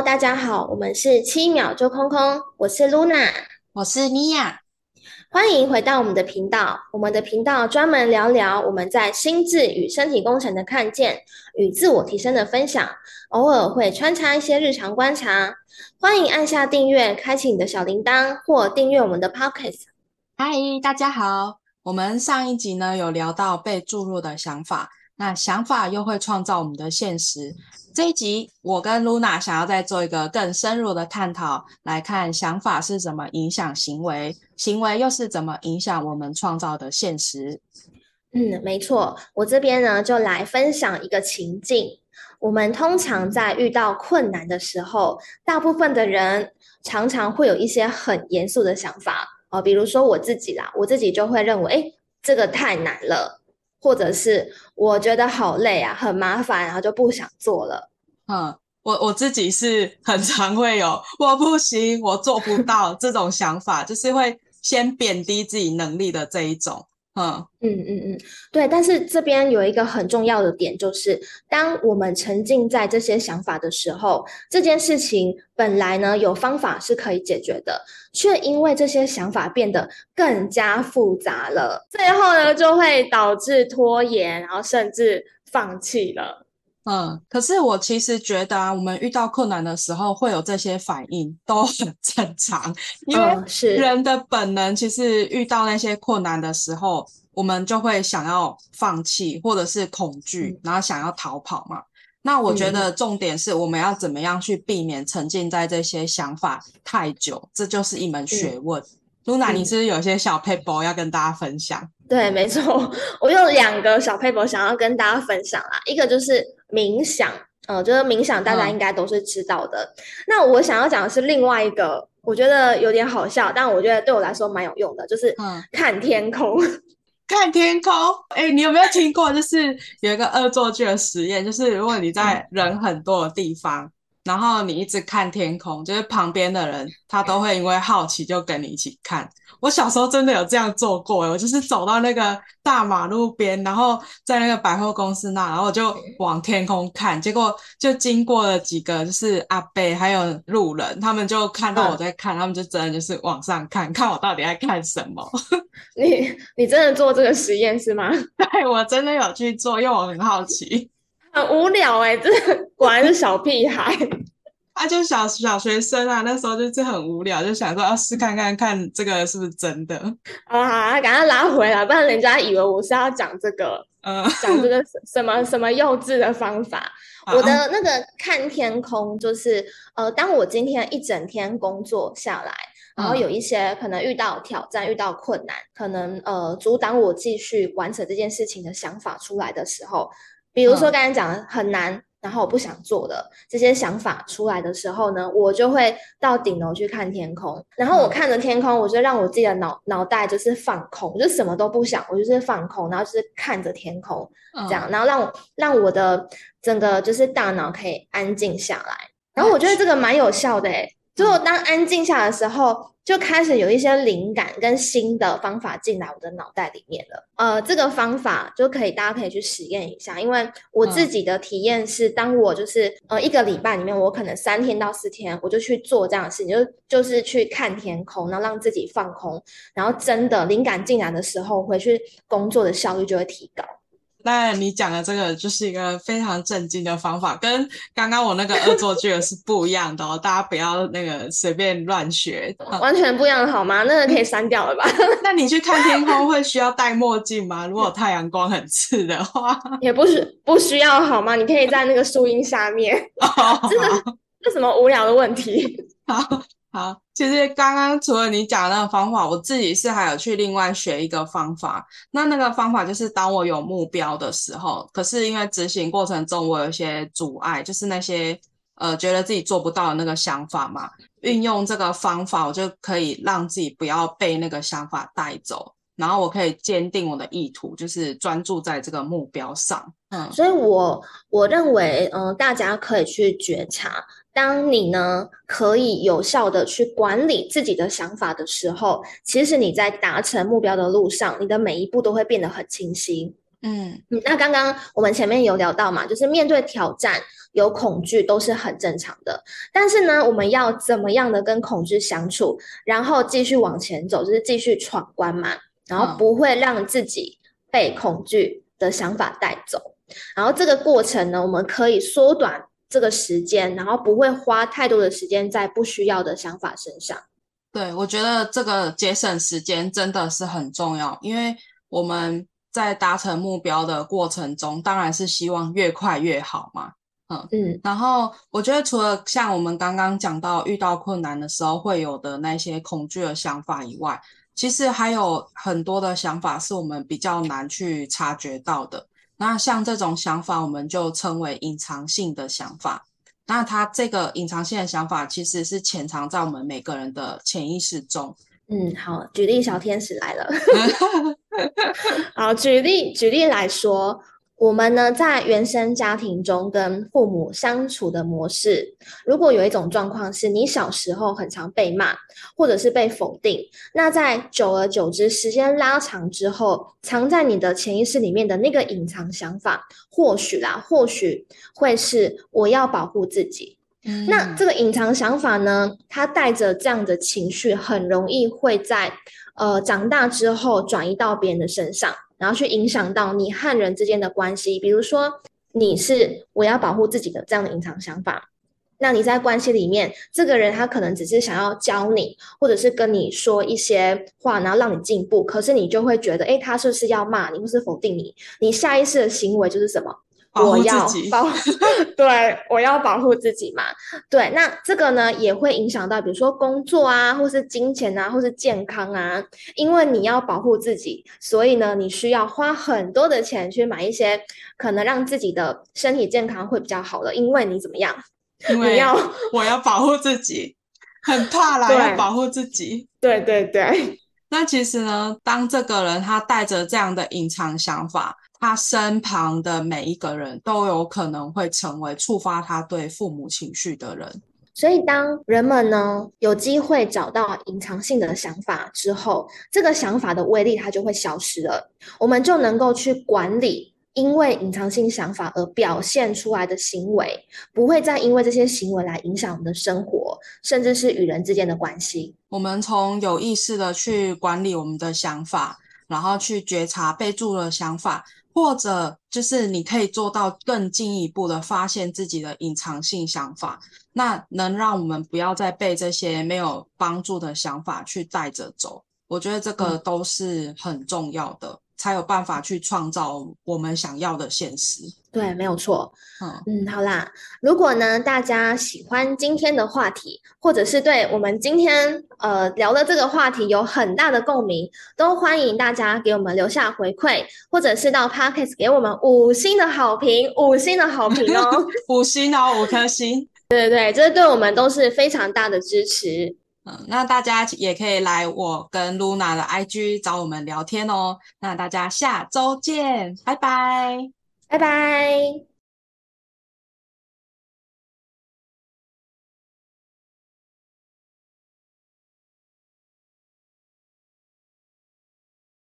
Hello，大家好，我们是七秒就空空，我是 Luna，我是米娅，欢迎回到我们的频道。我们的频道专门聊聊我们在心智与身体工程的看见与自我提升的分享，偶尔会穿插一些日常观察。欢迎按下订阅，开启你的小铃铛，或订阅我们的 Podcast。嗨，大家好，我们上一集呢有聊到被注入的想法。那想法又会创造我们的现实。这一集，我跟 Luna 想要再做一个更深入的探讨，来看想法是怎么影响行为，行为又是怎么影响我们创造的现实。嗯，没错。我这边呢，就来分享一个情境。我们通常在遇到困难的时候，大部分的人常常会有一些很严肃的想法啊、比如说我自己啦，我自己就会认为，哎，这个太难了。或者是我觉得好累啊，很麻烦，然后就不想做了。嗯，我我自己是 很常会有我不行，我做不到这种想法，就是会先贬低自己能力的这一种。嗯嗯嗯嗯，对，但是这边有一个很重要的点，就是当我们沉浸在这些想法的时候，这件事情本来呢有方法是可以解决的，却因为这些想法变得更加复杂了，最后呢就会导致拖延，然后甚至放弃了。嗯，可是我其实觉得啊，我们遇到困难的时候会有这些反应都很正常，因为是人的本能。其实遇到那些困难的时候，我们就会想要放弃，或者是恐惧，然后想要逃跑嘛。那我觉得重点是我们要怎么样去避免沉浸在这些想法太久，这就是一门学问。Luna，你是不是有些小撇步要跟大家分享？对，没错，我有两个小撇步想要跟大家分享啦，一个就是。冥想，呃，就是冥想，大家应该都是知道的。嗯。那我想要讲的是另外一个，我觉得有点好笑，但我觉得对我来说蛮有用的，就是看天空。看天空，哎、欸，你有没有听过？就是有一个恶作剧的实验，就是如果你在人很多的地方，然后你一直看天空，就是旁边的人他都会因为好奇就跟你一起看。我小时候真的有这样做过，我就是走到那个大马路边，然后在那个百货公司那，然后我就往天空看，结果就经过了几个就是阿伯还有路人，他们就看到我在看，嗯、他们就真的就是往上看看我到底在看什么。你你真的做这个实验是吗？对，我真的有去做，因为我很好奇。很无聊哎、欸，这 果然是小屁孩。他、啊、就小小学生啊，那时候就是很无聊，就想说要试看看看这个是不是真的。啊，好，赶快拉回来，不然人家以为我是要讲这个，嗯，讲这个什么什么幼稚的方法。我的那个看天空，就是呃，当我今天一整天工作下来，然后有一些可能遇到挑战、遇到困难，可能呃阻挡我继续完成这件事情的想法出来的时候，比如说刚才讲的很难。然后我不想做的这些想法出来的时候呢，我就会到顶楼去看天空。然后我看着天空，我就让我自己的脑脑袋就是放空，我就什么都不想，我就是放空，然后就是看着天空这样，然后让我让我的整个就是大脑可以安静下来。然后我觉得这个蛮有效的诶，就当安静下来的时候。就开始有一些灵感跟新的方法进来我的脑袋里面了。呃，这个方法就可以，大家可以去实验一下。因为我自己的体验是，当我就是呃一个礼拜里面，我可能三天到四天，我就去做这样的事情，就就是去看天空，然后让自己放空，然后真的灵感进来的时候，回去工作的效率就会提高。那你讲的这个就是一个非常震惊的方法，跟刚刚我那个恶作剧的是不一样的哦。大家不要那个随便乱学，完全不一样好吗？那个可以删掉了吧？那你去看天空会需要戴墨镜吗？如果太阳光很刺的话，也不需不需要好吗？你可以在那个树荫下面。哦，这是这什么无聊的问题？好。好，其实刚刚除了你讲的那个方法，我自己是还有去另外学一个方法。那那个方法就是，当我有目标的时候，可是因为执行过程中我有一些阻碍，就是那些呃觉得自己做不到的那个想法嘛。运用这个方法，我就可以让自己不要被那个想法带走，然后我可以坚定我的意图，就是专注在这个目标上。嗯，所以我我认为，嗯、大家可以去觉察。当你呢可以有效的去管理自己的想法的时候，其实你在达成目标的路上，你的每一步都会变得很清晰。嗯，那刚刚我们前面有聊到嘛，就是面对挑战有恐惧都是很正常的，但是呢，我们要怎么样的跟恐惧相处，然后继续往前走，就是继续闯关嘛，然后不会让自己被恐惧的想法带走，然后这个过程呢，我们可以缩短这个时间，然后不会花太多的时间在不需要的想法身上。对，我觉得这个节省时间真的是很重要，因为我们在达成目标的过程中，当然是希望越快越好嘛。嗯嗯，然后我觉得除了像我们刚刚讲到遇到困难的时候会有的那些恐惧的想法以外，其实还有很多的想法是我们比较难去察觉到的。那像这种想法，我们就称为隐藏性的想法。那它这个隐藏性的想法，其实是潜藏在我们每个人的潜意识中。嗯，好，举例小天使来了。好，举例举例来说。我们呢，在原生家庭中跟父母相处的模式，如果有一种状况是你小时候很常被骂，或者是被否定，那在久而久之，时间拉长之后，藏在你的潜意识里面的那个隐藏想法，或许啦，或许会是我要保护自己。嗯。那这个隐藏想法呢，它带着这样的情绪，很容易会在呃长大之后转移到别人的身上。然后去影响到你和人之间的关系，比如说你是我要保护自己的这样的隐藏想法，那你在关系里面，这个人他可能只是想要教你，或者是跟你说一些话，然后让你进步，可是你就会觉得，诶，他是不是要骂你，或是否定你？你下意识的行为就是什么？我要保，对，我要保护自己嘛。对，那这个呢也会影响到，比如说工作啊，或是金钱啊，或是健康啊。因为你要保护自己，所以呢，你需要花很多的钱去买一些可能让自己的身体健康会比较好的。因为你怎么样？因为要我要保护自己，很怕啦，要保护自己。对对对。那其实呢，当这个人他带着这样的隐藏想法。他身旁的每一个人都有可能会成为触发他对父母情绪的人，所以当人们呢有机会找到隐藏性的想法之后，这个想法的威力它就会消失了，我们就能够去管理因为隐藏性想法而表现出来的行为，不会再因为这些行为来影响我们的生活，甚至是与人之间的关系。我们从有意识的去管理我们的想法，然后去觉察备注的想法。或者就是你可以做到更进一步的发现自己的隐藏性想法，那能让我们不要再被这些没有帮助的想法去带着走。我觉得这个都是很重要的。嗯才有办法去创造我们想要的现实。对，没有错。嗯嗯，好啦，如果呢大家喜欢今天的话题，或者是对我们今天呃聊的这个话题有很大的共鸣，都欢迎大家给我们留下回馈，或者是到 Podcast 给我们五星的好评，五星的好评哦，五星哦，五颗星。对对对，这对我们都是非常大的支持。嗯，那大家也可以来我跟 Luna 的 IG 找我们聊天哦。那大家下周见，拜拜，拜拜。